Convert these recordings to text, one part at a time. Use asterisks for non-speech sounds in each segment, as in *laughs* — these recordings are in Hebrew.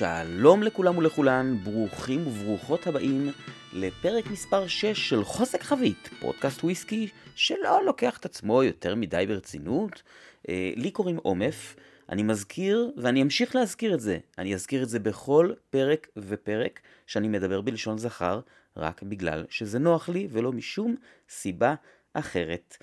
שלום לכולם ולכולן, ברוכים וברוכות הבאים לפרק מספר 6 של חוזק חבית, פודקאסט וויסקי שלא לוקח את עצמו יותר מדי ברצינות. אה, לי קוראים עומף, אני מזכיר ואני אמשיך להזכיר את זה. אני אזכיר את זה בכל פרק ופרק שאני מדבר בלשון זכר, רק בגלל שזה נוח לי ולא משום סיבה אחרת.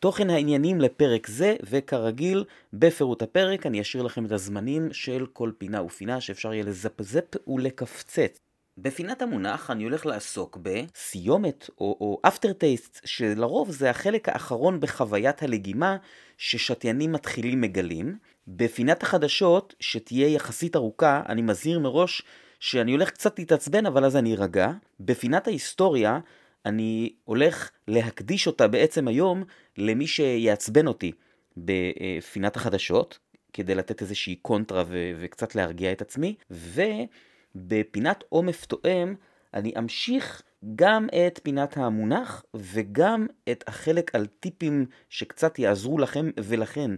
תוכן העניינים לפרק זה, וכרגיל, בפירוט הפרק אני אשאיר לכם את הזמנים של כל פינה ופינה שאפשר יהיה לזפזפ ולקפצץ. בפינת המונח אני הולך לעסוק בסיומת או, או אפטר טייסט, שלרוב זה החלק האחרון בחוויית הלגימה ששתיינים מתחילים מגלים. בפינת החדשות, שתהיה יחסית ארוכה, אני מזהיר מראש שאני הולך קצת להתעצבן, אבל אז אני ארגע. בפינת ההיסטוריה, אני הולך להקדיש אותה בעצם היום למי שיעצבן אותי בפינת החדשות, כדי לתת איזושהי קונטרה ו- וקצת להרגיע את עצמי, ובפינת עומף תואם אני אמשיך גם את פינת המונח וגם את החלק על טיפים שקצת יעזרו לכם ולכן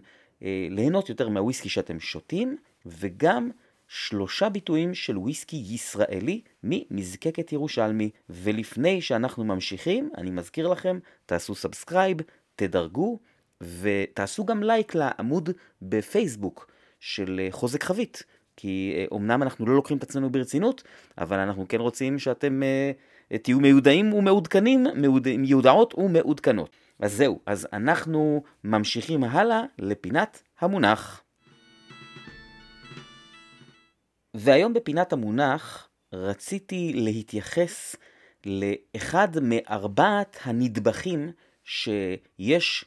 אה, ליהנות יותר מהוויסקי שאתם שותים, וגם שלושה ביטויים של וויסקי ישראלי ממזקקת ירושלמי. ולפני שאנחנו ממשיכים, אני מזכיר לכם, תעשו subscribe, תדרגו, ותעשו גם לייק לעמוד בפייסבוק של אה, חוזק חבית. כי אומנם אה, אנחנו לא לוקחים את עצמנו ברצינות, אבל אנחנו כן רוצים שאתם uh, תהיו מיודעים ומעודכנים, מיוד... מיודעות ומעודכנות. אז זהו, אז אנחנו ממשיכים הלאה לפינת המונח. והיום בפינת המונח רציתי להתייחס לאחד מארבעת הנדבכים שיש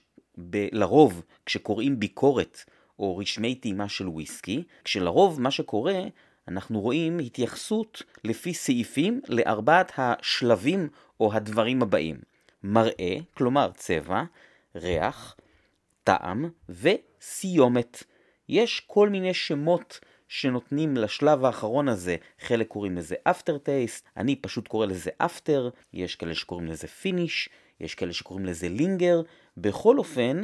ב- לרוב כשקוראים ביקורת או רשמי טעימה של וויסקי, כשלרוב מה שקורה, אנחנו רואים התייחסות לפי סעיפים לארבעת השלבים או הדברים הבאים. מראה, כלומר צבע, ריח, טעם וסיומת. יש כל מיני שמות שנותנים לשלב האחרון הזה, חלק קוראים לזה aftertaste, אני פשוט קורא לזה after, יש כאלה שקוראים לזה finish, יש כאלה שקוראים לזה לינגר. בכל אופן,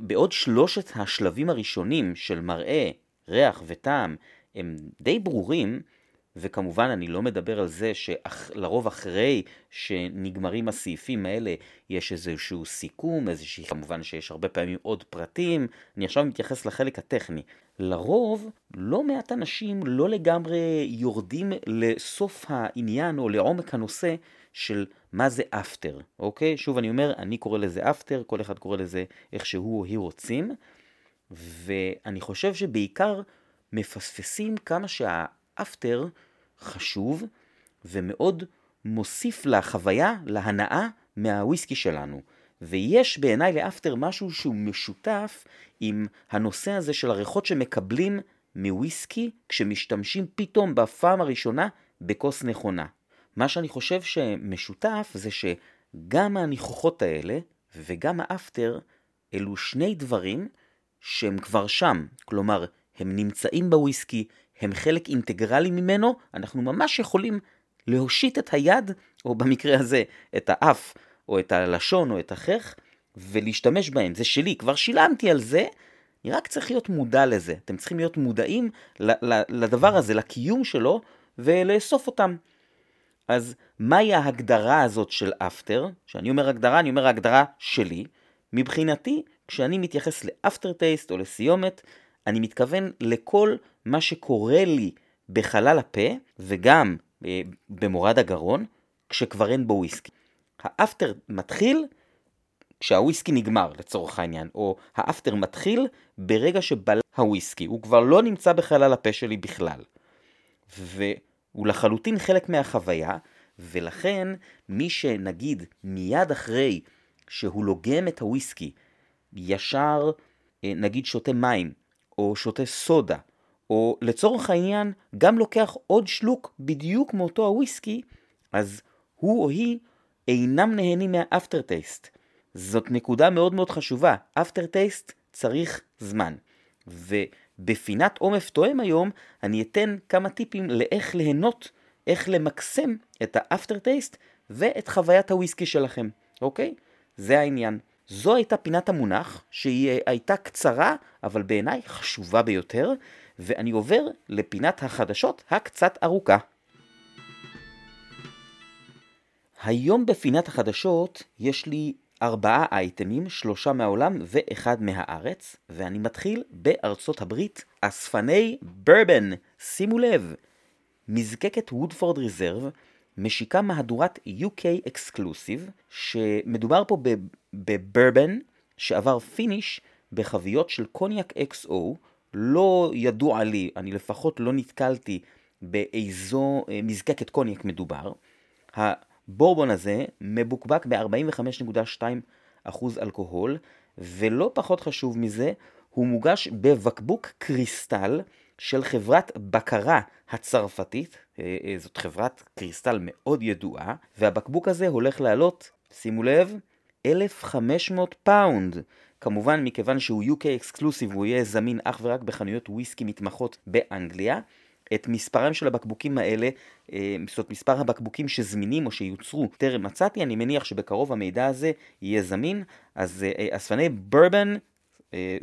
בעוד שלושת השלבים הראשונים של מראה, ריח וטעם הם די ברורים, וכמובן אני לא מדבר על זה שלרוב אחרי שנגמרים הסעיפים האלה יש איזשהו סיכום, איזושהי, כמובן שיש הרבה פעמים עוד פרטים, אני עכשיו מתייחס לחלק הטכני. לרוב לא מעט אנשים לא לגמרי יורדים לסוף העניין או לעומק הנושא של מה זה אפטר, אוקיי? שוב אני אומר, אני קורא לזה אפטר, כל אחד קורא לזה איך שהוא או היא רוצים, ואני חושב שבעיקר מפספסים כמה שהאפטר חשוב ומאוד מוסיף לחוויה, להנאה מהוויסקי שלנו. ויש בעיניי לאפטר משהו שהוא משותף עם הנושא הזה של הריחות שמקבלים מוויסקי כשמשתמשים פתאום בפעם הראשונה בכוס נכונה. מה שאני חושב שמשותף זה שגם הניחוחות האלה וגם האפטר אלו שני דברים שהם כבר שם, כלומר הם נמצאים בוויסקי, הם חלק אינטגרלי ממנו, אנחנו ממש יכולים להושיט את היד, או במקרה הזה את האף, או את הלשון, או את החך, ולהשתמש בהם. זה שלי, כבר שילמתי על זה, אני רק צריך להיות מודע לזה. אתם צריכים להיות מודעים לדבר הזה, לקיום שלו, ולאסוף אותם. אז מהי ההגדרה הזאת של אפטר? כשאני אומר הגדרה, אני אומר ההגדרה שלי. מבחינתי, כשאני מתייחס לאפטר טייסט או לסיומת, אני מתכוון לכל מה שקורה לי בחלל הפה, וגם אה, במורד הגרון, כשכבר אין בו וויסקי. האפטר מתחיל כשהוויסקי נגמר לצורך העניין, או האפטר מתחיל ברגע שבלע הוויסקי, הוא כבר לא נמצא בחלל הפה שלי בכלל. והוא לחלוטין חלק מהחוויה, ולכן מי שנגיד מיד אחרי שהוא לוגם את הוויסקי, ישר אה, נגיד שותה מים, או שותה סודה, או לצורך העניין גם לוקח עוד שלוק בדיוק מאותו הוויסקי, אז הוא או היא אינם נהנים מהאפטר טייסט. זאת נקודה מאוד מאוד חשובה, אפטר טייסט צריך זמן. ובפינת עומף תואם היום אני אתן כמה טיפים לאיך ליהנות, איך למקסם את האפטר טייסט ואת חוויית הוויסקי שלכם, אוקיי? זה העניין. זו הייתה פינת המונח, שהיא הייתה קצרה, אבל בעיניי חשובה ביותר, ואני עובר לפינת החדשות הקצת ארוכה. היום בפינת החדשות יש לי ארבעה אייטמים, שלושה מהעולם ואחד מהארץ, ואני מתחיל בארצות הברית, אספני ברבן. שימו לב, מזקקת וודפורד ריזרב משיקה מהדורת UK exclusive, שמדובר פה בברבן שעבר finish בחביות של קוניאק XO, לא ידוע לי, אני לפחות לא נתקלתי באיזו אה, מזקקת קוניאק מדובר. הבורבון הזה מבוקבק ב-45.2% אלכוהול, ולא פחות חשוב מזה, הוא מוגש בבקבוק קריסטל של חברת בקרט הצרפתית, אה, אה, זאת חברת קריסטל מאוד ידועה, והבקבוק הזה הולך לעלות, שימו לב, 1,500 פאונד. כמובן, מכיוון שהוא UK exclusive, הוא יהיה זמין אך ורק בחנויות וויסקי מתמחות באנגליה. את מספרם של הבקבוקים האלה, אה, זאת מספר הבקבוקים שזמינים או שיוצרו טרם מצאתי, אני מניח שבקרוב המידע הזה יהיה זמין. אז אספני ברבן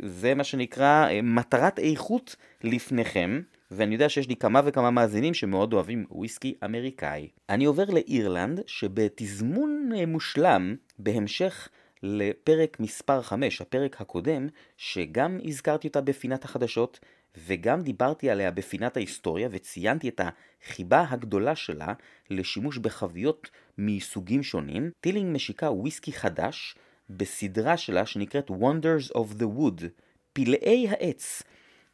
זה מה שנקרא מטרת איכות לפניכם. ואני יודע שיש לי כמה וכמה מאזינים שמאוד אוהבים וויסקי אמריקאי. אני עובר לאירלנד, שבתזמון אה, מושלם, בהמשך לפרק מספר 5, הפרק הקודם, שגם הזכרתי אותה בפינת החדשות, וגם דיברתי עליה בפינת ההיסטוריה, וציינתי את החיבה הגדולה שלה לשימוש בחביות מסוגים שונים, טילינג משיקה וויסקי חדש בסדרה שלה שנקראת Wonders of the Wood, פלאי העץ.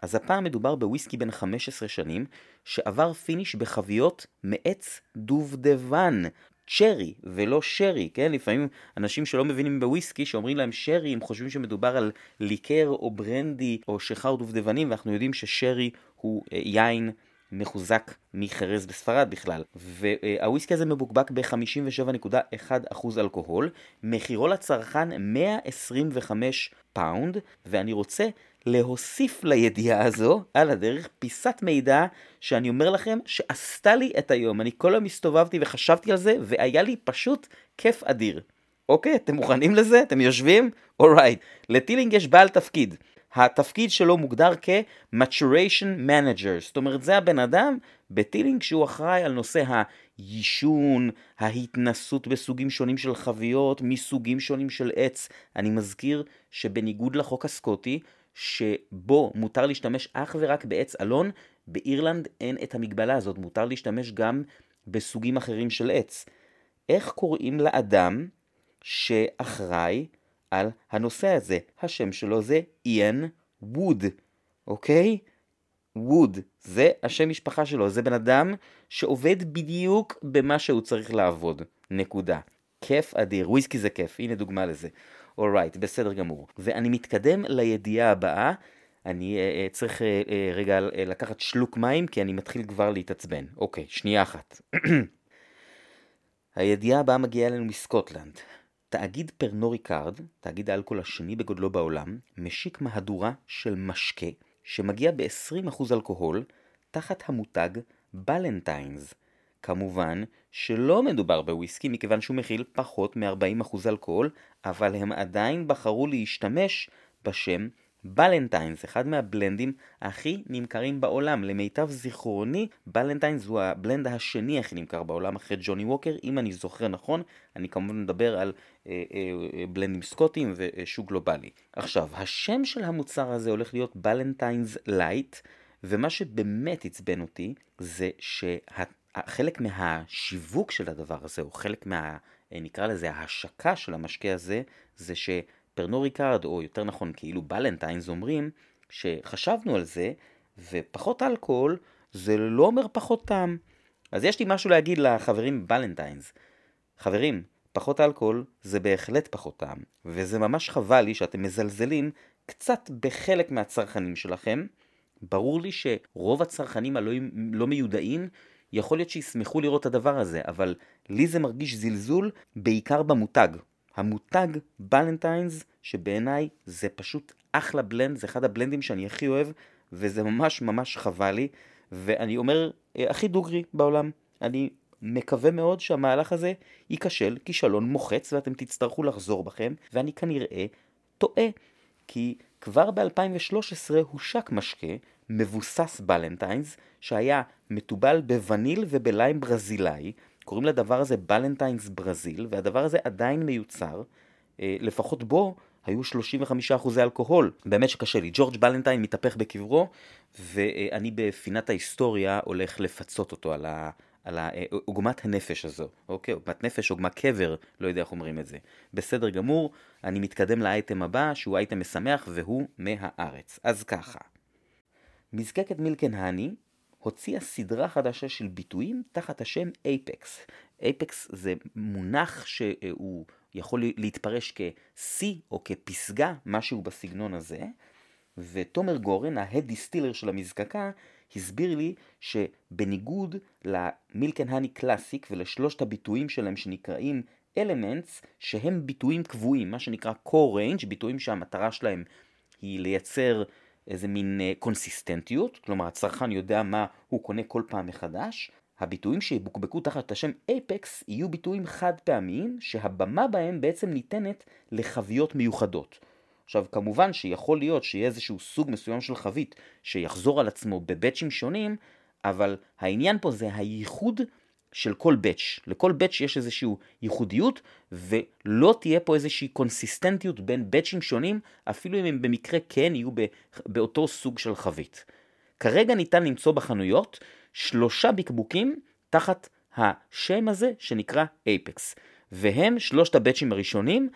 אז הפעם מדובר בוויסקי בן 15 שנים, שעבר finish בחביות מעץ דובדבן, cherry ולא שרי, כן? לפעמים אנשים שלא מבינים בוויסקי, שאומרים להם שרי, הם חושבים שמדובר על ליקר או ברנדי או שיכר דובדבנים, ואנחנו יודעים ששרי הוא אה, יין מחוזק מחרס בספרד בכלל. והוויסקי הזה מבוקבק ב-57.1% אלכוהול, מחירו לצרכן 125 פאונד, ואני רוצה להוסיף לידיעה הזו, על הדרך, פיסת מידע שאני אומר לכם שעשתה לי את היום. אני כל היום הסתובבתי וחשבתי על זה, והיה לי פשוט כיף אדיר. אוקיי, אתם מוכנים לזה? אתם יושבים? אורייט. Right. לטילינג יש בעל תפקיד. התפקיד שלו מוגדר כ-maturation manager, זאת אומרת זה הבן אדם בטילינג שהוא אחראי על נושא היישון, ההתנסות בסוגים שונים של חביות, מסוגים שונים של עץ. אני מזכיר שבניגוד לחוק הסקוטי, שבו מותר להשתמש אך ורק בעץ אלון, באירלנד אין את המגבלה הזאת, מותר להשתמש גם בסוגים אחרים של עץ. איך קוראים לאדם שאחראי על הנושא הזה? השם שלו זה איאן ווד, אוקיי? ווד, זה השם משפחה שלו, זה בן אדם שעובד בדיוק במה שהוא צריך לעבוד, נקודה. כיף אדיר, וויסקי זה כיף, הנה דוגמה לזה. אורייט, right, בסדר גמור. ואני מתקדם לידיעה הבאה. אני uh, צריך uh, uh, רגע uh, לקחת שלוק מים כי אני מתחיל כבר להתעצבן. אוקיי, שנייה אחת. *clears throat* הידיעה הבאה מגיעה אלינו מסקוטלנד. תאגיד פרנו ריקארד, תאגיד האלכוהול השני בגודלו בעולם, משיק מהדורה של משקה שמגיע ב-20% אלכוהול תחת המותג בלנטיינס. כמובן שלא מדובר בוויסקי מכיוון שהוא מכיל פחות מ-40% אלכוהול, אבל הם עדיין בחרו להשתמש בשם בלנטיינס, אחד מהבלנדים הכי נמכרים בעולם. למיטב זיכרוני, בלנטיינס הוא הבלנד השני הכי נמכר בעולם אחרי ג'וני ווקר, אם אני זוכר נכון, אני כמובן מדבר על אה, אה, אה, בלנדים סקוטיים ושוק גלובלי. עכשיו, השם של המוצר הזה הולך להיות בלנטיינס Light, ומה שבאמת עצבן אותי זה שה... חלק מהשיווק של הדבר הזה, או חלק מה... אה, נקרא לזה ההשקה של המשקה הזה, זה שפרנו ריקארד, או יותר נכון כאילו בלנטיינס אומרים, שחשבנו על זה, ופחות אלכוהול זה לא אומר פחות טעם. אז יש לי משהו להגיד לחברים בלנטיינס. חברים, פחות אלכוהול זה בהחלט פחות טעם, וזה ממש חבל לי שאתם מזלזלים קצת בחלק מהצרכנים שלכם. ברור לי שרוב הצרכנים הלא לא מיודעים יכול להיות שישמחו לראות את הדבר הזה, אבל לי זה מרגיש זלזול בעיקר במותג. המותג בלנטיינס, שבעיניי זה פשוט אחלה בלנד, זה אחד הבלנדים שאני הכי אוהב, וזה ממש ממש חבל לי, ואני אומר, אה, הכי דוגרי בעולם. אני מקווה מאוד שהמהלך הזה ייכשל כישלון מוחץ ואתם תצטרכו לחזור בכם, ואני כנראה טועה, כי כבר ב-2013 הושק משקה מבוסס בלנטיינס, שהיה מתובל בווניל ובליים ברזילאי, קוראים לדבר הזה בלנטיינס ברזיל, והדבר הזה עדיין מיוצר, אה, לפחות בו היו 35% אלכוהול. באמת שקשה לי. ג'ורג' בלנטיין מתהפך בקברו, ואני בפינת ההיסטוריה הולך לפצות אותו על, ה, על עוגמת הנפש הזו. אוקיי, עוגמת נפש, עוגמת קבר, לא יודע איך אומרים את זה. בסדר גמור, אני מתקדם לאייטם הבא, שהוא אייטם משמח, והוא מהארץ. אז ככה. מזקקת מילקן האני הוציאה סדרה חדשה של ביטויים תחת השם אייפקס. אייפקס זה מונח שהוא יכול להתפרש כשיא או כפסגה, משהו בסגנון הזה, ותומר גורן, ההד דיסטילר של המזקקה, הסביר לי שבניגוד למילקן האני קלאסיק ולשלושת הביטויים שלהם שנקראים אלמנטס, שהם ביטויים קבועים, מה שנקרא core range, ביטויים שהמטרה שלהם היא לייצר איזה מין קונסיסטנטיות, כלומר הצרכן יודע מה הוא קונה כל פעם מחדש, הביטויים שיבוקבקו תחת השם אייפקס יהיו ביטויים חד פעמיים שהבמה בהם בעצם ניתנת לחביות מיוחדות. עכשיו כמובן שיכול להיות שיהיה איזשהו סוג מסוים של חבית שיחזור על עצמו בבצ'ים שונים, אבל העניין פה זה הייחוד של כל בצ'. לכל בצ' יש איזושהי ייחודיות ולא תהיה פה איזושהי קונסיסטנטיות בין בצ'ים שונים, אפילו אם הם במקרה כן יהיו באותו סוג של חבית. כרגע ניתן למצוא בחנויות שלושה בקבוקים תחת השם הזה שנקרא אייפקס. והם שלושת הבצ'ים הראשונים,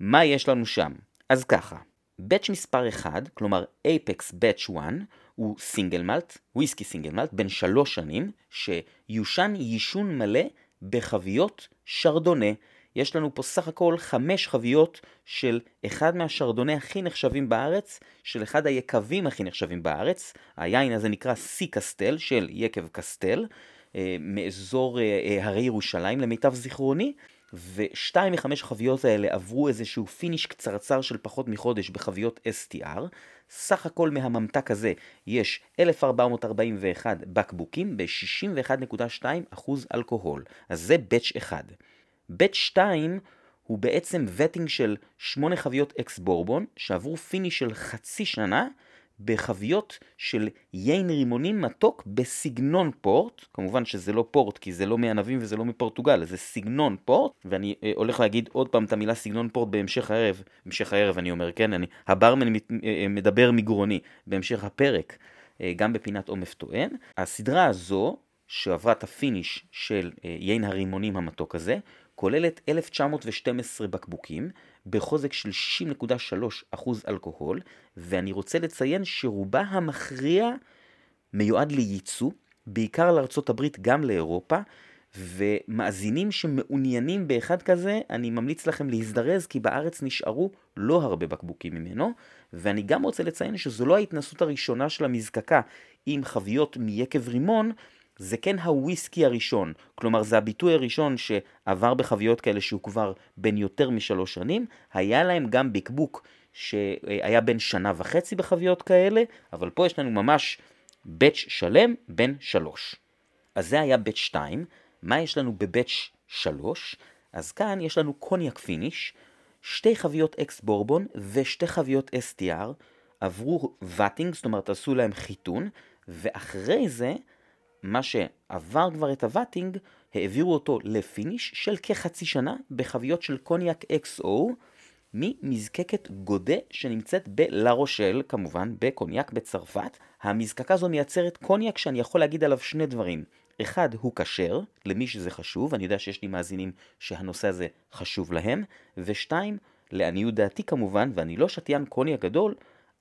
מה יש לנו שם? אז ככה, בצ' מספר 1, כלומר אייפקס בצ' 1, הוא סינגל מלט, וויסקי סינגל מלט, בן שלוש שנים, שיושן יישון מלא בחביות שרדונה. יש לנו פה סך הכל חמש חביות של אחד מהשרדוני הכי נחשבים בארץ, של אחד היקבים הכי נחשבים בארץ. היין הזה נקרא סי קסטל של יקב קסטל, אה, מאזור אה, אה, הרי ירושלים למיטב זיכרוני. ושתיים מחמש החביות האלה עברו איזשהו finish קצרצר של פחות מחודש בחביות STR. סך הכל מהממתק הזה יש 1,441 בקבוקים ב-61.2% אלכוהול. אז זה batch 1. batch 2 הוא בעצם vatting של שמונה חביות אקס בורבון שעברו finish של חצי שנה בחביות של יין רימונים מתוק בסגנון פורט, כמובן שזה לא פורט כי זה לא מענבים וזה לא מפורטוגל, זה סגנון פורט, ואני אה, הולך להגיד עוד פעם את המילה סגנון פורט בהמשך הערב, בהמשך הערב אני אומר, כן, אני, הברמן המת, אה, אה, מדבר מגרוני. בהמשך הפרק, אה, גם בפינת עומף טוען. הסדרה הזו, שעברה את ה finish של אה, יין הרימונים המתוק הזה, כוללת 1912 בקבוקים, בחוזק של 60.3% אלכוהול, ואני רוצה לציין שרובה המכריע מיועד לייצוא, בעיקר לארצות הברית, גם לאירופה, ומאזינים שמעוניינים באחד כזה, אני ממליץ לכם להזדרז, כי בארץ נשארו לא הרבה בקבוקים ממנו, ואני גם רוצה לציין שזו לא ההתנסות הראשונה של המזקקה עם חביות מיקב רימון, זה כן הוויסקי הראשון, כלומר זה הביטוי הראשון שעבר בחביות כאלה שהוא כבר בין יותר משלוש שנים, היה להם גם בקבוק שהיה בן שנה וחצי בחביות כאלה, אבל פה יש לנו ממש batch שלם בן שלוש. אז זה היה batch 2, מה יש לנו ב batch 3? אז כאן יש לנו קוניאק finish, שתי חביות אקס בורבון ושתי חביות STR, עברו vatting, זאת אומרת עשו להם חיתון, ואחרי זה מה שעבר כבר את ה vatting, העבירו אותו ל finish של כחצי שנה בחביות של קוניאק XO ממזקקת גודה שנמצאת בלה רושל, כמובן בקוניאק בצרפת. המזקקה הזו מייצרת קוניאק שאני יכול להגיד עליו שני דברים. אחד, הוא כשר, למי שזה חשוב, אני יודע שיש לי מאזינים שהנושא הזה חשוב להם, ושתיים, לעניות דעתי כמובן, ואני לא שתיין קוניאק גדול,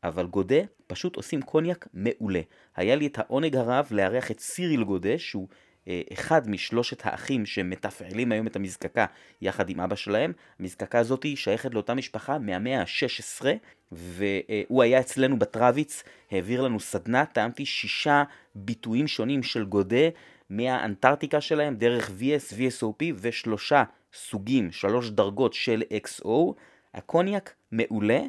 אבל גודה פשוט עושים קוניאק מעולה. היה לי את העונג הרב לארח את סיריל גודה, שהוא אה, אחד משלושת האחים שמתפעלים היום את המזקקה יחד עם אבא שלהם. המזקקה הזאת שייכת לאותה משפחה מהמאה ה-16, והוא היה אצלנו בטרוויץ, העביר לנו סדנה, טעמתי שישה ביטויים שונים של גודה מהאנטארקטיקה שלהם, דרך VS, VSOP ושלושה סוגים, שלוש דרגות של XO. הקוניאק מעולה.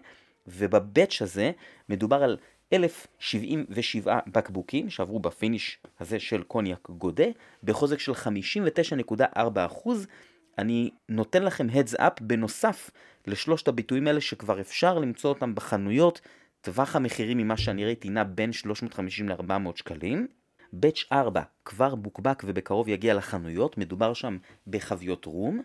וב batch הזה מדובר על 1,077 בקבוקים שעברו ב finish הזה של קוניאק גודה, בחוזק של 59.4%. אני נותן לכם heads up בנוסף לשלושת הבאצ'ים האלה שכבר אפשר למצוא אותם בחנויות. טווח המחירים ממה שאני ראיתי נע בין 350 ל-400 שקלים. batch 4 כבר בוקבק ובקרוב יגיע לחנויות, מדובר שם בחביות רום.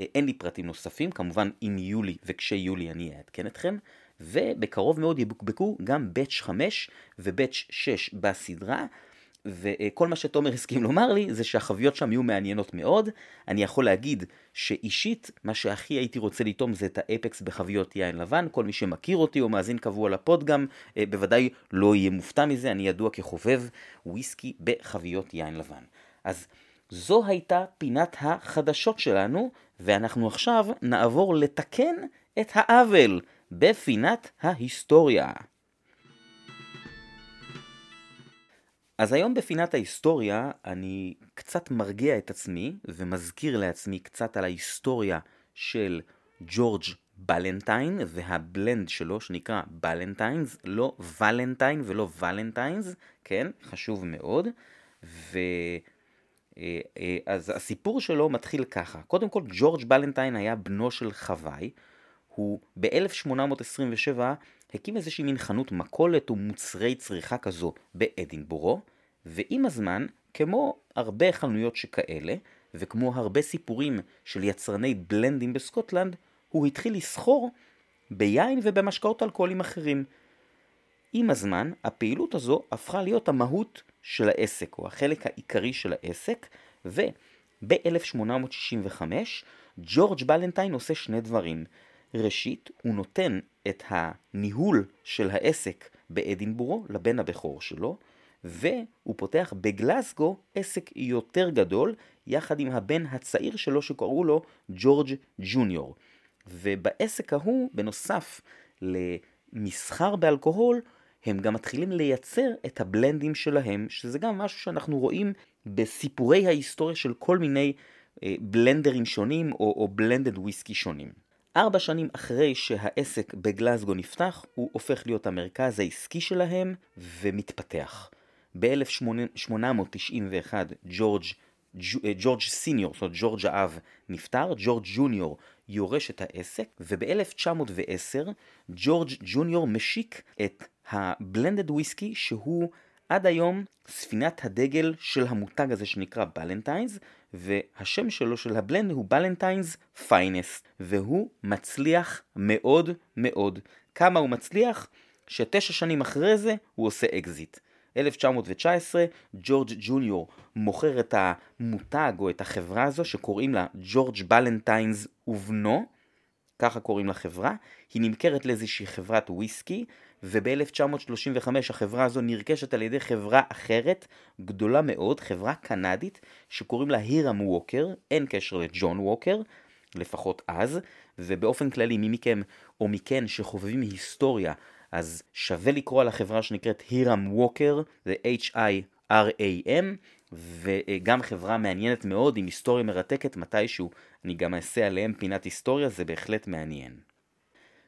אה, אין לי פרטים נוספים, כמובן אם יהיו לי וכשיהיו לי אני אעדכן אתכם. ובקרוב מאוד יבוקבקו גם באץ' 5 ובאץ' 6 בסדרה. וכל מה שתומר הסכים לומר לי זה שהחביות שם יהיו מעניינות מאוד. אני יכול להגיד שאישית, מה שהכי הייתי רוצה לטעום זה את האפקס בחביות יין לבן. כל מי שמכיר אותי או מאזין קבוע לפוד גם, אה, בוודאי לא יהיה מופתע מזה, אני ידוע כחובב וויסקי בחביות יין לבן. אז זו הייתה פינת החדשות שלנו, ואנחנו עכשיו נעבור לתקן את העוול בפינת ההיסטוריה. אז היום בפינת ההיסטוריה אני קצת מרגיע את עצמי ומזכיר לעצמי קצת על ההיסטוריה של ג'ורג' בלנטיין והבלנד שלו שנקרא בלנטיינס, לא ולנטיין ולא ולנטיינס, כן, חשוב מאוד. ו... אה, אה, אז הסיפור שלו מתחיל ככה, קודם כל ג'ורג' בלנטיין היה בנו של חוואי, הוא ב-1827 הקים איזושהי מין חנות מכולת ומוצרי צריכה כזו באדינבורו, ועם הזמן, כמו הרבה חנויות שכאלה, וכמו הרבה סיפורים של יצרני בלנדים בסקוטלנד, הוא התחיל לסחור ביין ובמשקאות אלכוהולים אחרים. עם הזמן, הפעילות הזו הפכה להיות המהות של העסק, או החלק העיקרי של העסק, וב-1865 ג'ורג' בלנטיין עושה שני דברים. ראשית, הוא נותן את הניהול של העסק באדינבורו לבן הבכור שלו, והוא פותח בגלסגו עסק יותר גדול, יחד עם הבן הצעיר שלו שקראו לו ג'ורג' ג'וניור. ובעסק ההוא, בנוסף למסחר באלכוהול, הם גם מתחילים לייצר את הבלנדים שלהם, שזה גם משהו שאנחנו רואים בסיפורי ההיסטוריה של כל מיני אה, בלנדרים שונים או, או בלנדד וויסקי שונים. ארבע שנים אחרי שהעסק בגלזגו נפתח, הוא הופך להיות המרכז העסקי שלהם ומתפתח. ב-1891 ג'ורג' אה, ג'ורג' סיניור, זאת אומרת ג'ורג' האב נפטר, ג'ורג' ג'וניור יורש את העסק, וב-1910 ג'ורג' ג'וניור משיק את הבלנדד וויסקי שהוא עד היום ספינת הדגל של המותג הזה שנקרא בלנטיינס, והשם שלו של הבלנד הוא בלנטיינס פיינסט, והוא מצליח מאוד מאוד. כמה הוא מצליח? שתשע שנים אחרי זה הוא עושה אקזיט. 1919 ג'ורג' ג'וניור מוכר את המותג או את החברה הזו שקוראים לה ג'ורג' בלנטיינס ובנו, ככה קוראים לחברה, היא נמכרת לאיזושהי חברת וויסקי וב-1935 החברה הזו נרכשת על ידי חברה אחרת, גדולה מאוד, חברה קנדית, שקוראים לה הירם ווקר, אין קשר לג'ון ווקר, לפחות אז, ובאופן כללי מי מכם או מכן שחובבים היסטוריה, אז שווה לקרוא על החברה שנקראת הירם ווקר, זה H-I-R-A-M, וגם חברה מעניינת מאוד עם היסטוריה מרתקת מתישהו, אני גם אעשה עליהם פינת היסטוריה, זה בהחלט מעניין.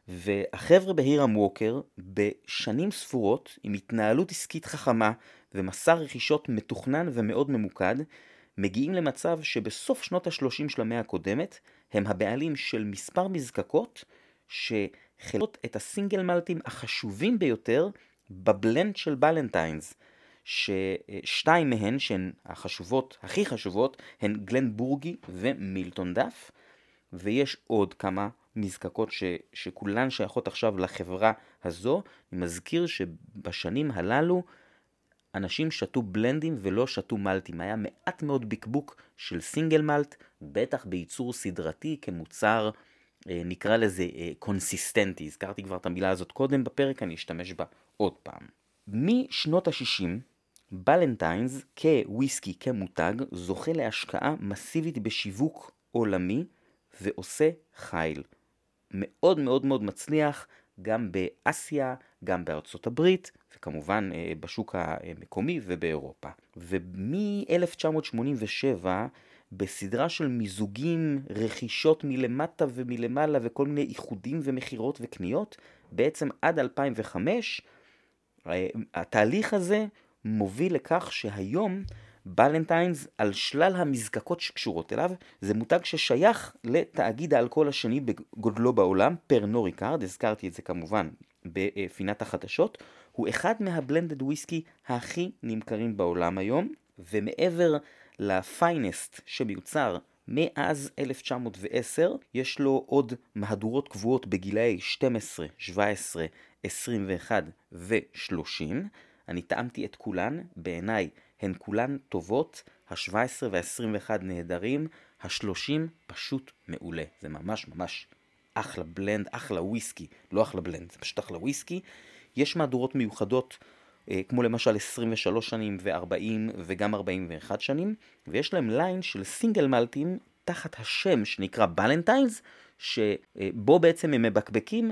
והחבר'ה בהירם ווקר, בשנים ספורות, עם התנהלות עסקית חכמה ומסע רכישות מתוכנן ומאוד ממוקד, מגיעים למצב שבסוף שנות ה-30 של המאה הקודמת, הם הבעלים של מספר מזקקות שחלות את הסינגל מלטים החשובים ביותר בבלנד של בלנטיינס, ששתיים מהן, שהן החשובות, הכי חשובות, הן גלן בורגי ומילטון דף, ויש עוד כמה נזקקות ש, שכולן שייכות עכשיו לחברה הזו. אני מזכיר שבשנים הללו אנשים שתו בלנדים ולא שתו מלטים. היה מעט מאוד בקבוק של סינגל מלט, בטח בייצור סדרתי כמוצר, אה, נקרא לזה קונסיסטנטי. אה, הזכרתי כבר את המילה הזאת קודם בפרק, אני אשתמש בה עוד פעם. משנות ה-60, בלנטיינס כוויסקי כמותג זוכה להשקעה מסיבית בשיווק עולמי ועושה חיל. מאוד מאוד מאוד מצליח גם באסיה, גם בארצות הברית, וכמובן אה, בשוק המקומי ובאירופה. ומ-1987, בסדרה של מיזוגים, רכישות מלמטה ומלמעלה וכל מיני איחודים ומכירות וקניות, בעצם עד 2005, אה, התהליך הזה מוביל לכך שהיום בלנטיינס על שלל המזקקות שקשורות אליו, זה מותג ששייך לתאגיד האלכוהול השני בגודלו בעולם, פרנו ריקארד, הזכרתי את זה כמובן בפינת החדשות, הוא אחד מהבלנדד וויסקי הכי נמכרים בעולם היום, ומעבר לפיינסט שמיוצר מאז 1910, יש לו עוד מהדורות קבועות בגילאי 12, 17, 21 ו-30. אני טעמתי את כולן, בעיניי הן כולן טובות, ה-17 וה-21 נהדרים, ה-30 פשוט מעולה. זה ממש ממש אחלה בלנד, אחלה וויסקי, לא אחלה בלנד, זה פשוט אחלה וויסקי. יש מהדורות מיוחדות, אה, כמו למשל 23 שנים ו-40 וגם 41 שנים, ויש להם ליין של סינגל מלטים תחת השם שנקרא בלנטיינס, שבו בעצם הם מבקבקים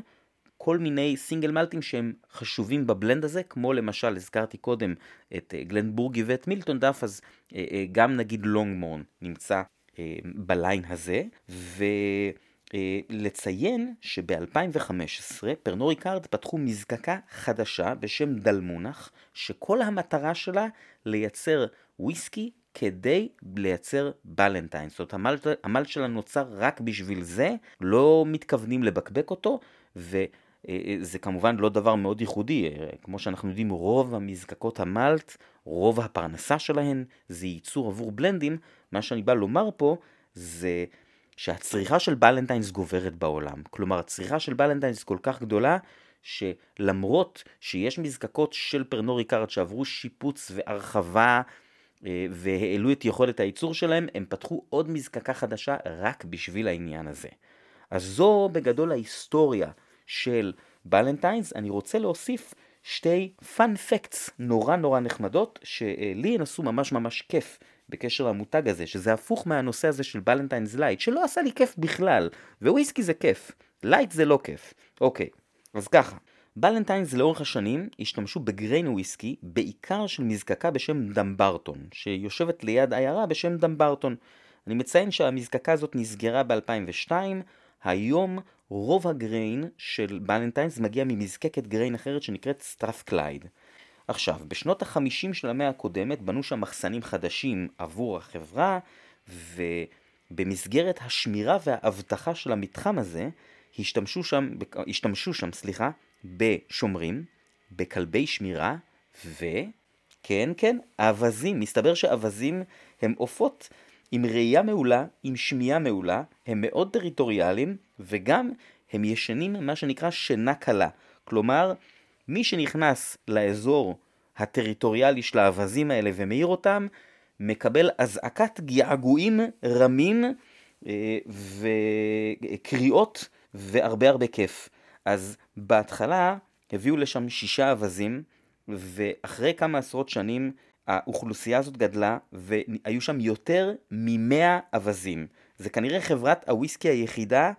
כל מיני סינגל מלטים שהם חשובים בבלנד הזה, כמו למשל, הזכרתי קודם את אה, גלנבורגי ואת מילטון דף, אז אה, גם נגיד לונגמורן נמצא בליין הזה, ו... לציין שב-2015 פרנור ריקארד פתחו מזקקה חדשה בשם דלמונח, שכל המטרה שלה לייצר וויסקי כדי לייצר בלנטיינס. זאת אומרת, המלט, המלט שלה נוצר רק בשביל זה, לא מתכוונים לבקבק אותו, וזה כמובן לא דבר מאוד ייחודי. כמו שאנחנו יודעים, רוב המזקקות המלט, רוב הפרנסה שלהן זה ייצור עבור בלנדים. מה שאני בא לומר פה זה שהצריכה של בלנטיינס גוברת בעולם. כלומר, הצריכה של בלנטיינס כל כך גדולה, שלמרות שיש מזקקות של פרנור ריקארד שעברו שיפוץ והרחבה אה, והעלו את יכולת הייצור שלהם, הם פתחו עוד מזקקה חדשה רק בשביל העניין הזה. אז זו בגדול ההיסטוריה של בלנטיינס. אני רוצה להוסיף שתי fun facts נורא נורא נחמדות, שלי הן עשו ממש ממש כיף בקשר למותג הזה, שזה הפוך מהנושא הזה של בלנטיינס light, שלא עשה לי כיף בכלל, וויסקי זה כיף, light זה לא כיף. אוקיי, אז ככה, בלנטיינס לאורך השנים השתמשו ב grain וויסקי, בעיקר של מזקקה בשם דמברטון, שיושבת ליד עיירה בשם דמברטון. אני מציין שהמזקקה הזאת נסגרה ב-2002, היום רוב ה grain של בלנטיינס מגיע ממזקקת grain אחרת שנקראת סטרת'קלייד. עכשיו, בשנות ה-50 של המאה הקודמת בנו שם מחסנים חדשים עבור החברה, ובמסגרת השמירה והאבטחה של המתחם הזה, השתמשו שם, השתמשו שם, סליחה, בשומרים, בכלבי שמירה, ו... כן, כן, אווזים. מסתבר שאווזים הם עופות עם ראייה מעולה, עם שמיעה מעולה, הם מאוד טריטוריאליים, וגם הם ישנים מה שנקרא שינה קלה. כלומר, מי שנכנס לאזור הטריטוריאלי של האווזים האלה ומאיר אותם, מקבל אזעקת געגועים רמים אה, וקריאות והרבה הרבה כיף. אז בהתחלה הביאו לשם שישה אווזים, ואחרי כמה עשרות שנים האוכלוסייה הזאת גדלה, והיו שם יותר ממאה אווזים. זה כנראה חברת הוויסקי היחידה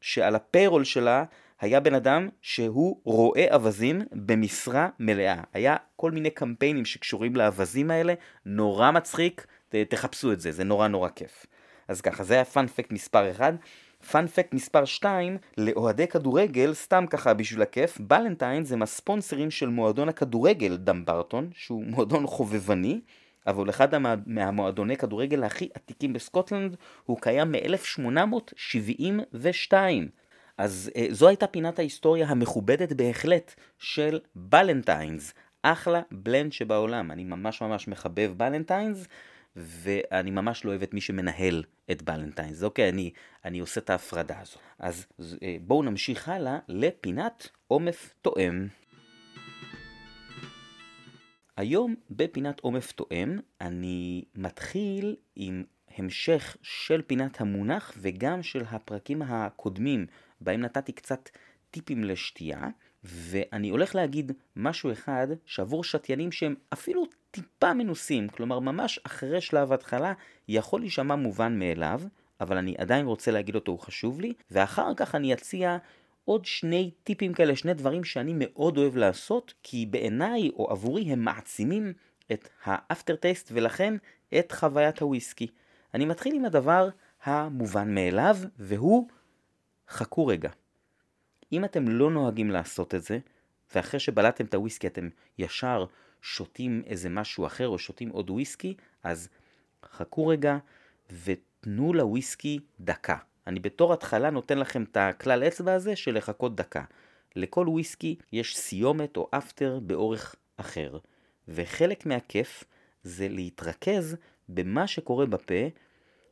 שעל ה payroll שלה היה בן אדם שהוא רועה אווזים במשרה מלאה. היה כל מיני קמפיינים שקשורים לאווזים האלה, נורא מצחיק, תחפשו את זה, זה נורא נורא כיף. אז ככה, זה היה fun fact מספר 1. fun fact מספר 2, לאוהדי כדורגל, סתם ככה בשביל הכיף, בלנטיינס הם הספונסרים של מועדון הכדורגל דמברטון, שהוא *laughs* מועדון חובבני, אבל אחד מהמועדוני כדורגל הכי עתיקים בסקוטלנד, הוא קיים מ-1872. אז אה, זו הייתה פינת ההיסטוריה המכובדת בהחלט של בלנטיינס. אחלה בלנד שבעולם. אני ממש ממש מחבב בלנטיינס, ואני ממש לא אוהב את מי שמנהל את בלנטיינס. אוקיי, אני, אני עושה את ההפרדה הזו. אז אה, בואו נמשיך הלאה לפינת עומף תואם. היום בפינת עומף תואם אני מתחיל עם המשך של פינת המונח וגם של הפרקים הקודמים בהם נתתי קצת טיפים לשתייה, ואני הולך להגיד משהו אחד שעבור שתיינים שהם אפילו טיפה מנוסים, כלומר ממש אחרי שלב התחלה, יכול להישמע מובן מאליו, אבל אני עדיין רוצה להגיד אותו, הוא חשוב לי, ואחר כך אני אציע עוד שני טיפים כאלה, שני דברים שאני מאוד אוהב לעשות, כי בעיניי או עבורי הם מעצימים את האפטר טייסט ולכן את חוויית הוויסקי. אני מתחיל עם הדבר המובן מאליו, והוא חכו רגע. אם אתם לא נוהגים לעשות את זה, ואחרי שבלעתם את הוויסקי אתם ישר שותים איזה משהו אחר או שותים עוד וויסקי, אז חכו רגע ותנו לוויסקי דקה. אני בתור התחלה נותן לכם את הכלל אצבע הזה של לחכות דקה. לכל וויסקי יש סיומת או אפטר באורך אחר, וחלק מהכיף זה להתרכז במה שקורה בפה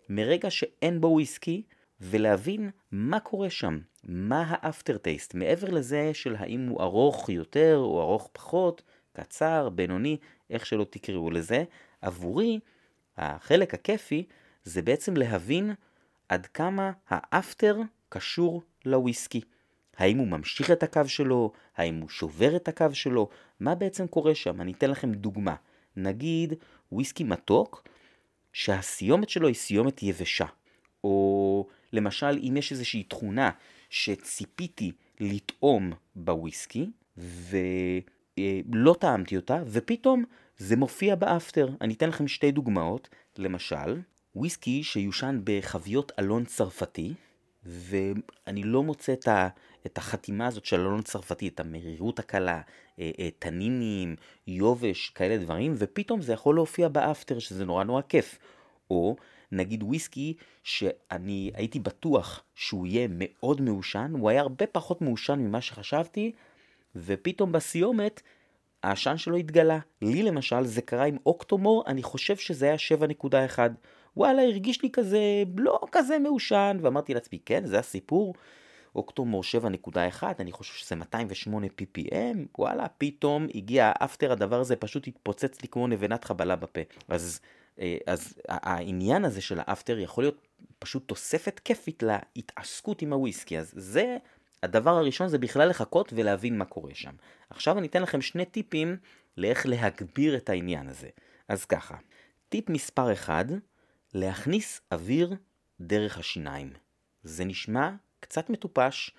מרגע שאין בו וויסקי, ולהבין מה קורה שם, מה האפטר טייסט, מעבר לזה של האם הוא ארוך יותר או ארוך פחות, קצר, בינוני, איך שלא תקראו לזה, עבורי החלק הכיפי זה בעצם להבין עד כמה האפטר קשור לוויסקי. האם הוא ממשיך את הקו שלו? האם הוא שובר את הקו שלו? מה בעצם קורה שם? אני אתן לכם דוגמה. נגיד וויסקי מתוק, שהסיומת שלו היא סיומת יבשה. או למשל, אם יש איזושהי תכונה שציפיתי לטעום בוויסקי, ולא טעמתי אותה, ופתאום זה מופיע באפטר. אני אתן לכם שתי דוגמאות. למשל, וויסקי שיושן בחביות אלון צרפתי, ואני לא מוצא את, ה, את החתימה הזאת של אלון צרפתי, את המרירות הקלה, אה, אה, תנינים, יובש, כאלה דברים, ופתאום זה יכול להופיע באפטר, שזה נורא נורא כיף. או נגיד וויסקי שאני הייתי בטוח שהוא יהיה מאוד מעושן, הוא היה הרבה פחות מעושן ממה שחשבתי, ופתאום בסיומת העשן שלו התגלה. לי למשל זה קרה עם אוקטומור, אני חושב שזה היה 7.1. וואלה, הרגיש לי כזה, לא כזה מעושן, ואמרתי לעצמי, כן, זה הסיפור. אוקטומור 7.1, אני חושב שזה 208 ppm, וואלה, פתאום הגיע האפטר, הדבר הזה פשוט התפוצץ לי כמו נבנת חבלה בפה. אז, אה, אז העניין הזה של האפטר יכול להיות פשוט תוספת כיפית להתעסקות עם הוויסקי, אז זה הדבר הראשון זה בכלל לחכות ולהבין מה קורה שם. עכשיו אני אתן לכם שני טיפים לאיך להגביר את העניין הזה. אז ככה, טיפ מספר 1, להכניס אוויר דרך השיניים. זה נשמע קצת מטופש,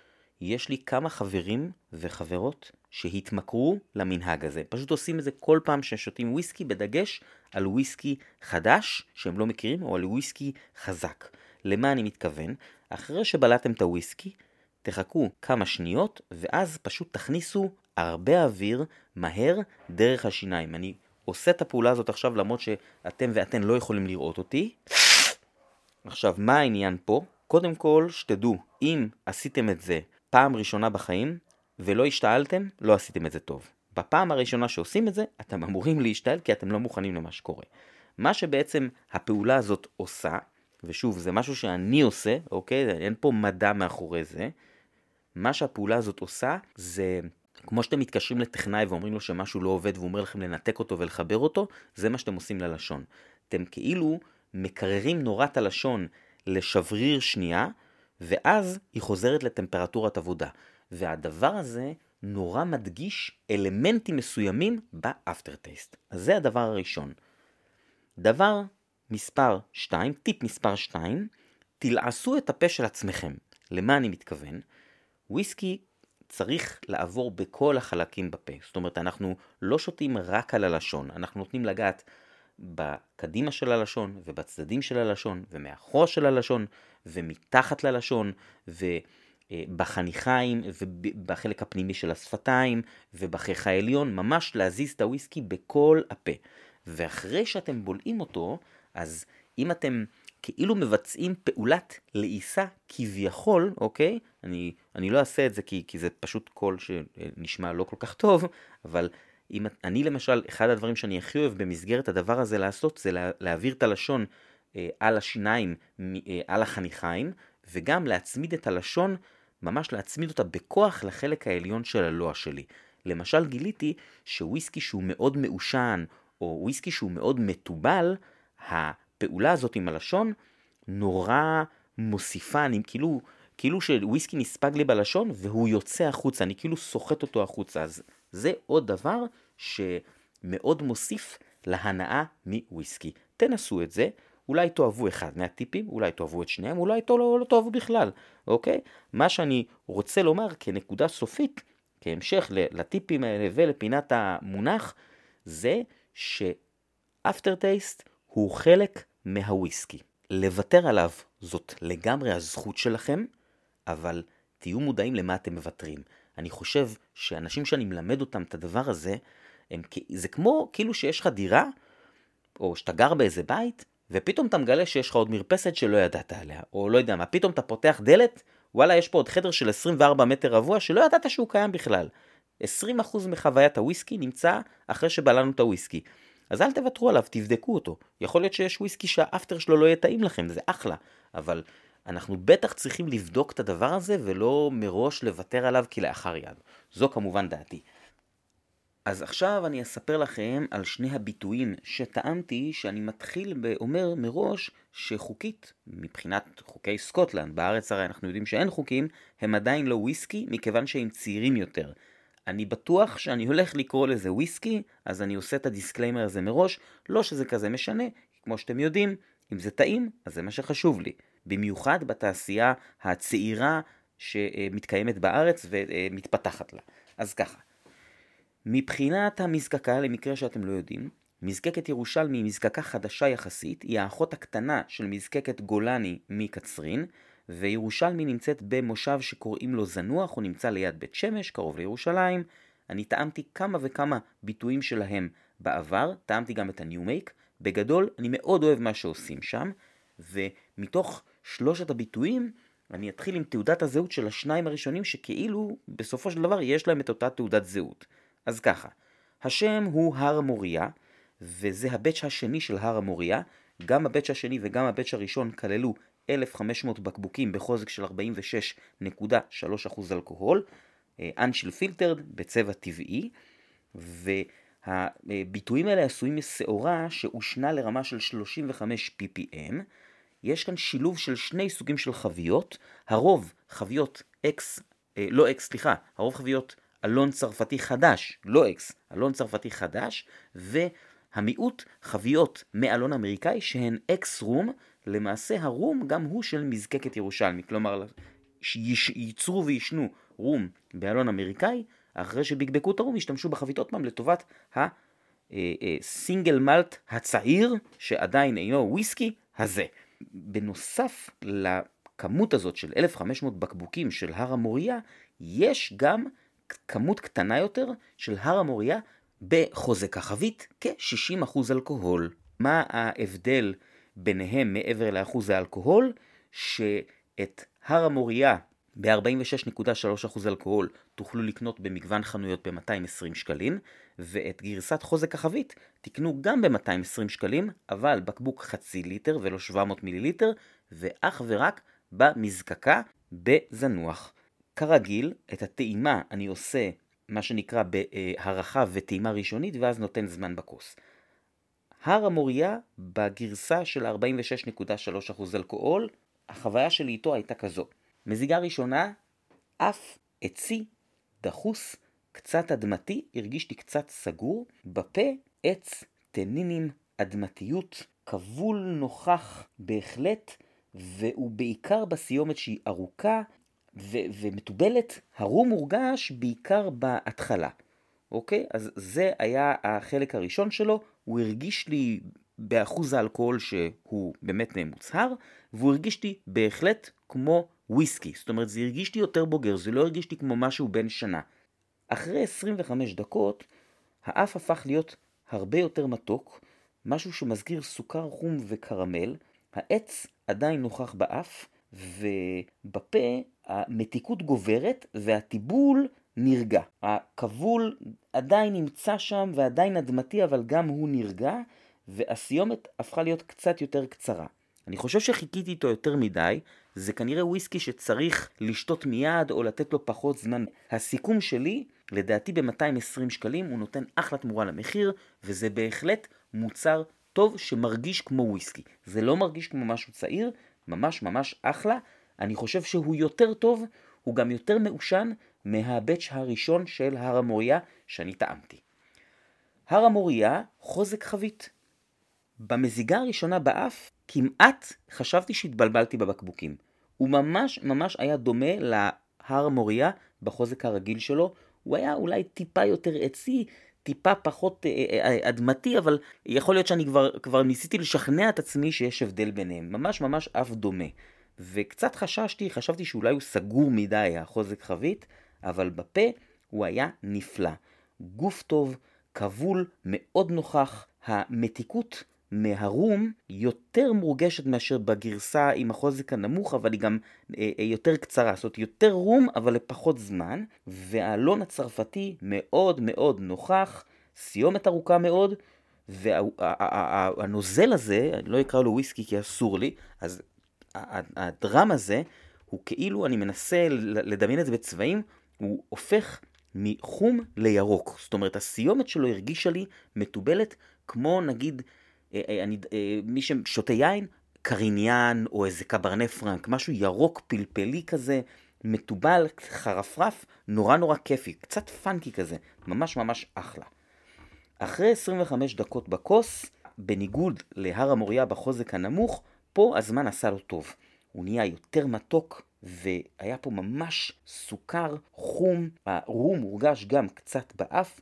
יש לי כמה חברים וחברות שהתמכרו למנהג הזה. פשוט עושים את זה כל פעם ששותים וויסקי, בדגש על וויסקי חדש שהם לא מכירים, או על וויסקי חזק. למה אני מתכוון? אחרי שבלעתם את הוויסקי, תחכו כמה שניות, ואז פשוט תכניסו הרבה אוויר מהר דרך השיניים. אני עושה את הפעולה הזאת עכשיו למרות שאתם ואתן לא יכולים לראות אותי. עכשיו, מה העניין פה? קודם כל, שתדעו, אם עשיתם את זה פעם ראשונה בחיים ולא השתעלתם, לא עשיתם את זה טוב. בפעם הראשונה שעושים את זה, אתם אמורים להשתעל כי אתם לא מוכנים למה שקורה. מה שבעצם הפעולה הזאת עושה, ושוב, זה משהו שאני עושה, אוקיי? אין פה מדע מאחורי זה. מה שהפעולה הזאת עושה זה כמו שאתם מתקשרים לטכנאי ואומרים לו שמשהו לא עובד והוא אומר לכם לנתק אותו ולחבר אותו, זה מה שאתם עושים ללשון. אתם כאילו מקררים נורא את הלשון לשבריר שנייה, ואז היא חוזרת לטמפרטורת עבודה. והדבר הזה נורא מדגיש אלמנטים מסוימים באפטר טייסט. אז זה הדבר הראשון. דבר מספר 2, טיפ מספר 2, תלעסו את הפה של עצמכם. למה אני מתכוון? וויסקי צריך לעבור בכל החלקים בפה. זאת אומרת, אנחנו לא שותים רק על הלשון, אנחנו נותנים לגעת בקדימה של הלשון, ובצדדים של הלשון, ומאחור של הלשון, ומתחת ללשון, ובחניכיים, ובחלק הפנימי של השפתיים, ובחיך העליון, ממש להזיז את הוויסקי בכל הפה. ואחרי שאתם בולעים אותו, אז אם אתם כאילו מבצעים פעולת לעיסה כביכול, אוקיי? אני, אני לא אעשה את זה כי, כי זה פשוט קול שנשמע לא כל כך טוב, אבל אם אני למשל, אחד הדברים שאני הכי אוהב במסגרת הדבר הזה לעשות, זה לה, להעביר את הלשון אה, על השיניים, אה, על החניכיים, וגם להצמיד את הלשון, ממש להצמיד אותה בכוח לחלק העליון של הלוע שלי. למשל גיליתי שוויסקי שהוא מאוד מעושן, או וויסקי שהוא מאוד מתובל, הפעולה הזאת עם הלשון נורא מוסיפה, אני כאילו, כאילו שוויסקי נספג לי בלשון והוא יוצא החוצה, אני כאילו סוחט אותו החוצה. אז זה עוד דבר שמאוד מוסיף להנאה מוויסקי. תנסו את זה, אולי תאהבו אחד מהטיפים, אולי תאהבו את שניהם, אולי לא, לא תאהבו בכלל, אוקיי? מה שאני רוצה לומר כנקודה סופית, כהמשך לטיפים האלה ולפינת המונח, זה שאפטר טייסט הוא חלק מהוויסקי. לוותר עליו זאת לגמרי הזכות שלכם, אבל תהיו מודעים למה אתם מוותרים. אני חושב שאנשים שאני מלמד אותם את הדבר הזה, הם, זה כמו כאילו שיש לך דירה, או שאתה גר באיזה בית, ופתאום אתה מגלה שיש לך עוד מרפסת שלא ידעת עליה, או לא יודע מה, פתאום אתה פותח דלת, וואלה, יש פה עוד חדר של 24 מטר רבוע שלא ידעת שהוא קיים בכלל. 20% מחוויית הוויסקי נמצא אחרי שבלענו את הוויסקי. אז אל תוותרו עליו, תבדקו אותו. יכול להיות שיש וויסקי שה after שלו לא יהיה טעים לכם, זה אחלה. אבל אנחנו בטח צריכים לבדוק את הדבר הזה ולא מראש לוותר עליו כלאחר יד. זו כמובן דעתי. אז עכשיו אני אספר לכם על שני הביטויים שטעמתי שאני מתחיל ואומר מראש שחוקית, מבחינת חוקי סקוטלנד, בארץ הרי אנחנו יודעים שאין חוקים, הם עדיין לא וויסקי מכיוון שהם צעירים יותר. אני בטוח שאני הולך לקרוא לזה וויסקי, אז אני עושה את ה disclaimer הזה מראש, לא שזה כזה משנה, כמו שאתם יודעים, אם זה טעים, אז זה מה שחשוב לי. במיוחד בתעשייה הצעירה שמתקיימת בארץ ומתפתחת לה. אז ככה, מבחינת המזקקה, למקרה שאתם לא יודעים, מזקקת ירושלמי היא מזקקה חדשה יחסית, היא האחות הקטנה של מזקקת גולני מקצרין, וירושלמי נמצאת במושב שקוראים לו זנוח, הוא נמצא ליד בית שמש, קרוב לירושלים. אני טעמתי כמה וכמה ביטויים שלהם בעבר, טעמתי גם את הניומייק. בגדול, אני מאוד אוהב מה שעושים שם, ומתוך שלושת הביטויים, אני אתחיל עם תעודת הזהות של השניים הראשונים, שכאילו, בסופו של דבר, יש להם את אותה תעודת זהות. אז ככה, השם הוא הר המוריה, וזה הבץ' השני של הר המוריה. גם הבץ' השני וגם הבץ' הראשון כללו 1,500 בקבוקים בחוזק של 46.3% אלכוהול, אנשיל פילטרד בצבע טבעי, והביטויים האלה עשויים משעורה שהושנה לרמה של 35 ppm. יש כאן שילוב של שני סוגים של חביות, הרוב חביות X, אה, לא X, סליחה, הרוב חביות אלון צרפתי חדש, לא אקס, אלון צרפתי חדש, והמיעוט חביות מאלון אמריקאי שהן אקס רום, למעשה הרום גם הוא של מזקקת ירושלמי, כלומר ייצרו וישנו רום באלון אמריקאי, אחרי שבקבקו את הרום השתמשו בחבית עוד פעם לטובת הסינגל מלט הצעיר, שעדיין אינו וויסקי, הזה. בנוסף לכמות הזאת של 1,500 בקבוקים של הר המוריה, יש גם כמות קטנה יותר של הר המוריה בחוזק החבית, כ-60% אלכוהול. מה ההבדל ביניהם מעבר לאחוז האלכוהול? שאת הר המוריה ב-46.3% אלכוהול תוכלו לקנות במגוון חנויות ב-220 שקלים, ואת גרסת חוזק החבית תקנו גם ב-220 שקלים, אבל בקבוק חצי ליטר ולא 700 מיליליטר, ואך ורק במזקקה בזנוח. כרגיל, את הטעימה אני עושה מה שנקרא בהערכה וטעימה ראשונית, ואז נותן זמן בכוס. הר המוריה בגרסה של 46.3% אלכוהול, החוויה שלי איתו הייתה כזו. מזיגה ראשונה, אף עצי, דחוס, קצת אדמתי, הרגיש לי קצת סגור, בפה עץ, טנינים, אדמתיות, כבול נוכח בהחלט, והוא בעיקר בסיומת שהיא ארוכה, ו- ומתובלת, הרום מורגש בעיקר בהתחלה, אוקיי? אז זה היה החלק הראשון שלו, הוא הרגיש לי באחוז האלכוהול שהוא באמת מוצהר, והוא הרגיש לי בהחלט כמו וויסקי, זאת אומרת זה הרגיש לי יותר בוגר, זה לא הרגיש לי כמו משהו בן שנה. אחרי 25 דקות, האף הפך להיות הרבה יותר מתוק, משהו שמזכיר סוכר חום וקרמל, העץ עדיין נוכח באף, ובפה המתיקות גוברת והטיבול נרגע. הכבול עדיין נמצא שם ועדיין אדמתי, אבל גם הוא נרגע, והסיומת הפכה להיות קצת יותר קצרה. אני חושב שחיכיתי איתו יותר מדי, זה כנראה וויסקי שצריך לשתות מיד או לתת לו פחות זמן. הסיכום שלי, לדעתי ב-220 שקלים הוא נותן אחלה תמורה למחיר, וזה בהחלט מוצר טוב שמרגיש כמו וויסקי. זה לא מרגיש כמו משהו צעיר, ממש ממש אחלה. אני חושב שהוא יותר טוב, הוא גם יותר מעושן מהבץ' הראשון של הר המוריה שאני טעמתי. הר המוריה, חוזק חבית. במזיגה הראשונה באף, כמעט חשבתי שהתבלבלתי בבקבוקים. הוא ממש ממש היה דומה להר מוריה בחוזק הרגיל שלו. הוא היה אולי טיפה יותר עצי, טיפה פחות אה, אה, אה, אדמתי, אבל יכול להיות שאני כבר, כבר ניסיתי לשכנע את עצמי שיש הבדל ביניהם. ממש ממש אף דומה. וקצת חששתי, חשבתי שאולי הוא סגור מדי, החוזק חבית, אבל בפה הוא היה נפלא. גוף טוב, כבול, מאוד נוכח, המתיקות מהרום יותר מורגשת מאשר בגרסה עם החוזק הנמוך, אבל היא גם אה, אה, יותר קצרה. זאת אומרת, יותר רום, אבל לפחות זמן. והאלון הצרפתי מאוד מאוד נוכח, סיומת ארוכה מאוד, והנוזל הזה, אני לא אקרא לו וויסקי כי אסור לי, אז הדרם הזה, הוא כאילו, אני מנסה לדמיין את זה בצבעים, הוא הופך מחום לירוק. זאת אומרת, הסיומת שלו הרגישה לי מתובלת כמו נגיד, אה, אה, אני, אה, מי ששותה יין, קריניאן או איזה קברנה פרנק, משהו ירוק פלפלי כזה, מתובל, חרפרף, נורא נורא כיפי, קצת פאנקי כזה, ממש ממש אחלה. אחרי 25 דקות בכוס, בניגוד להר המוריה בחוזק הנמוך, פה הזמן עשה לו טוב. הוא נהיה יותר מתוק, והיה פה ממש סוכר, חום, הרום הורגש גם קצת באף,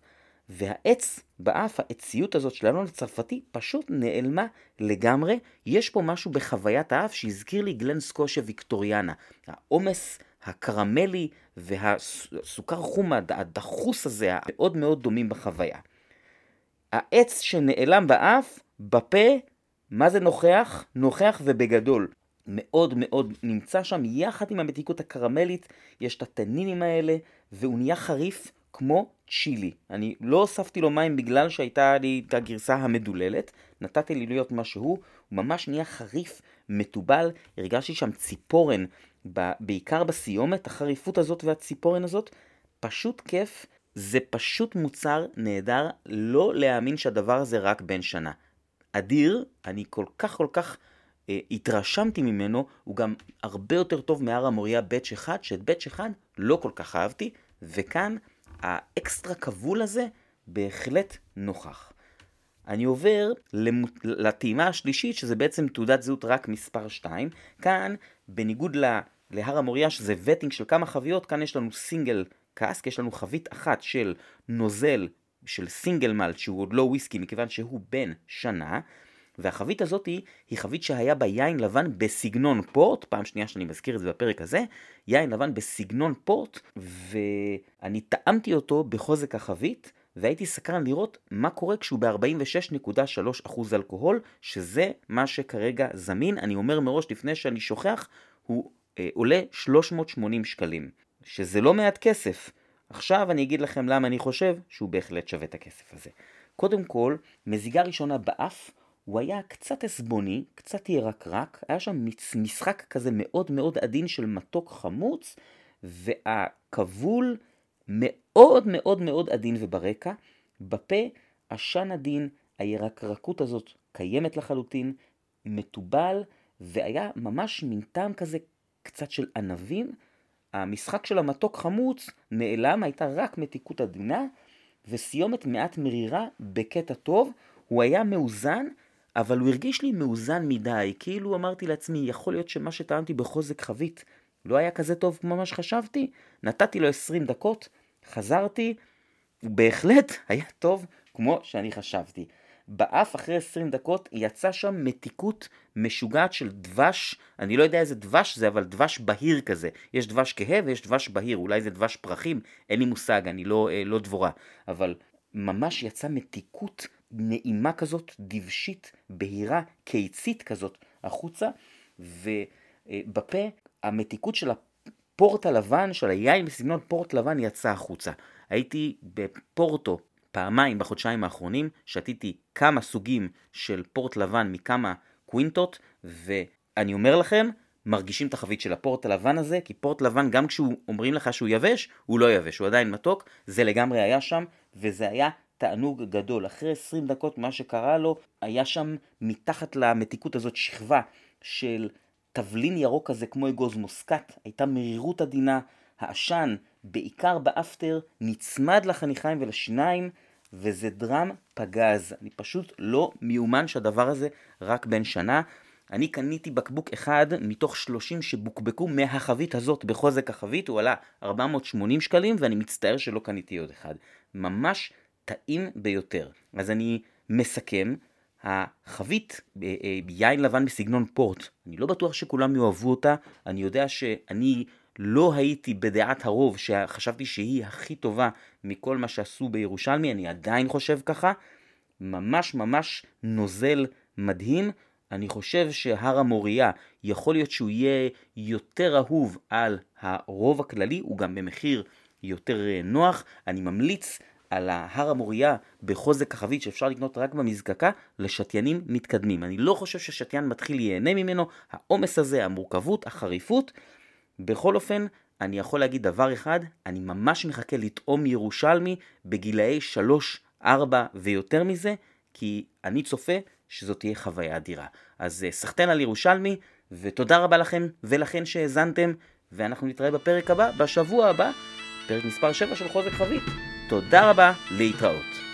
והעץ באף, העציות הזאת של האלון הצרפתי, פשוט נעלמה לגמרי. יש פה משהו בחוויית האף שהזכיר לי גלן סקושיה ויקטוריאנה. העומס הקרמלי והסוכר חום הדחוס הזה, המאוד מאוד דומים בחוויה. העץ שנעלם באף, בפה, מה זה נוכח? נוכח ובגדול. מאוד מאוד נמצא שם. יחד עם המתיקות הקרמלית, יש את הטנינים האלה, והוא נהיה חריף כמו צ'ילי. אני לא הוספתי לו מים בגלל שהייתה לי את הגרסה המדוללת, נתתי לי להיות מה שהוא, הוא ממש נהיה חריף, מתובל, הרגשתי שם ציפורן, בעיקר בסיומת, החריפות הזאת והציפורן הזאת, פשוט כיף, זה פשוט מוצר נהדר, לא להאמין שהדבר הזה רק בן שנה. אדיר, אני כל כך כל כך התרשמתי ממנו, הוא גם הרבה יותר טוב מהר המוריה batch אחד, שאת batch אחד לא כל כך אהבתי, וכאן האקסטרה כבול הזה בהחלט נוכח. אני עובר. לטעימה השלישית, שזה בעצם תעודת זהות רק מספר 2. כאן, בניגוד ל... להר המוריה, שזה vatting של כמה חביות, כאן יש לנו single cask, יש לנו חבית אחת של נוזל של סינגל מלט, שהוא עוד לא וויסקי, מכיוון שהוא בן שנה, והחבית הזאת היא, חבית שהיה בה יין לבן בסגנון פורט, פעם שנייה שאני מזכיר את זה בפרק הזה, יין לבן בסגנון פורט, ואני טעמתי אותו בחוזק החבית, והייתי סקרן לראות מה קורה כשהוא ב-46.3% אלכוהול, שזה מה שכרגע זמין. אני אומר מראש לפני שאני שוכח, הוא אה, עולה 380 שקלים, שזה לא מעט כסף. עכשיו אני אגיד לכם למה אני חושב שהוא בהחלט שווה את הכסף הזה. קודם כל, מזיגה ראשונה באף הוא היה קצת עסבוני, קצת ירקרק, היה שם משחק כזה מאוד מאוד עדין של מתוק חמוץ, והכבול מאוד מאוד מאוד עדין וברקע. בפה עשן עדין, הירקרקות הזאת קיימת לחלוטין, מתובל, והיה ממש מין טעם כזה קצת של ענבים. המשחק של המתוק חמוץ נעלם, הייתה רק מתיקות עדינה, וסיומת מעט מרירה בקטע טוב. הוא היה מאוזן, אבל הוא הרגיש לי מאוזן מדי, כאילו אמרתי לעצמי, יכול להיות שמה שטענתי בחוזק חבית לא היה כזה טוב כמו מה שחשבתי? נתתי לו 20 דקות, חזרתי, הוא בהחלט *laughs* היה טוב כמו שאני חשבתי. באף אחרי 20 דקות יצא שם מתיקות משוגעת של דבש, אני לא יודע איזה דבש זה, אבל דבש בהיר כזה. יש דבש כהה ויש דבש בהיר, אולי זה דבש פרחים, אין לי מושג, אני לא, אה, לא דבורה. אבל ממש יצא מתיקות נעימה כזאת, דבשית, בהירה, קיצית כזאת, החוצה, ובפה המתיקות של הפורט הלבן, של היין בסגנון פורט לבן יצא החוצה. הייתי בפורטו פעמיים בחודשיים האחרונים, שתיתי כמה סוגים של פורט לבן מכמה קווינטות, ואני אומר לכם, מרגישים את החבית של הפורט הלבן הזה, כי פורט לבן גם כשאומרים לך שהוא יבש, הוא לא יבש, הוא עדיין מתוק, זה לגמרי היה שם, וזה היה תענוג גדול. אחרי 20 דקות מה שקרה לו, היה שם מתחת למתיקות הזאת שכבה של תבלין ירוק כזה כמו אגוז מוסקת, הייתה מרירות עדינה, העשן, בעיקר באפטר, נצמד לחניכיים ולשיניים, וזה דרם פגז. אני פשוט לא מיומן שהדבר הזה רק בן שנה. אני קניתי בקבוק אחד מתוך 30 שבוקבקו מהחבית הזאת בחוזק החבית, הוא עלה 480 שקלים ואני מצטער שלא קניתי עוד אחד. ממש טעים ביותר. אז אני מסכם, החבית אה, אה, יין לבן בסגנון פורט, אני לא בטוח שכולם יאהבו אותה, אני יודע שאני לא הייתי בדעת הרוב שחשבתי שהיא הכי טובה מכל מה שעשו בירושלמי, אני עדיין חושב ככה, ממש ממש נוזל מדהים. אני חושב שהר המוריה יכול להיות שהוא יהיה יותר אהוב על הרוב הכללי, הוא גם במחיר יותר אה, נוח. אני ממליץ על ההר המוריה בחוזק כוכבית שאפשר לקנות רק במזקקה לשתיינים מתקדמים. אני לא חושב ששתיין מתחיל ייהנה ממנו, העומס הזה, המורכבות, החריפות. בכל אופן, אני יכול להגיד דבר אחד, אני ממש מחכה לטעום ירושלמי בגילאי 3, 4 ויותר מזה, כי אני צופה שזאת תהיה חוויה אדירה. אז אה, סחטיין על ירושלמי, ותודה רבה לכם ולכן שהאזנתם, ואנחנו נתראה בפרק הבא, בשבוע הבא, פרק מספר 7 של חוזק חבית. תודה רבה, להתראות.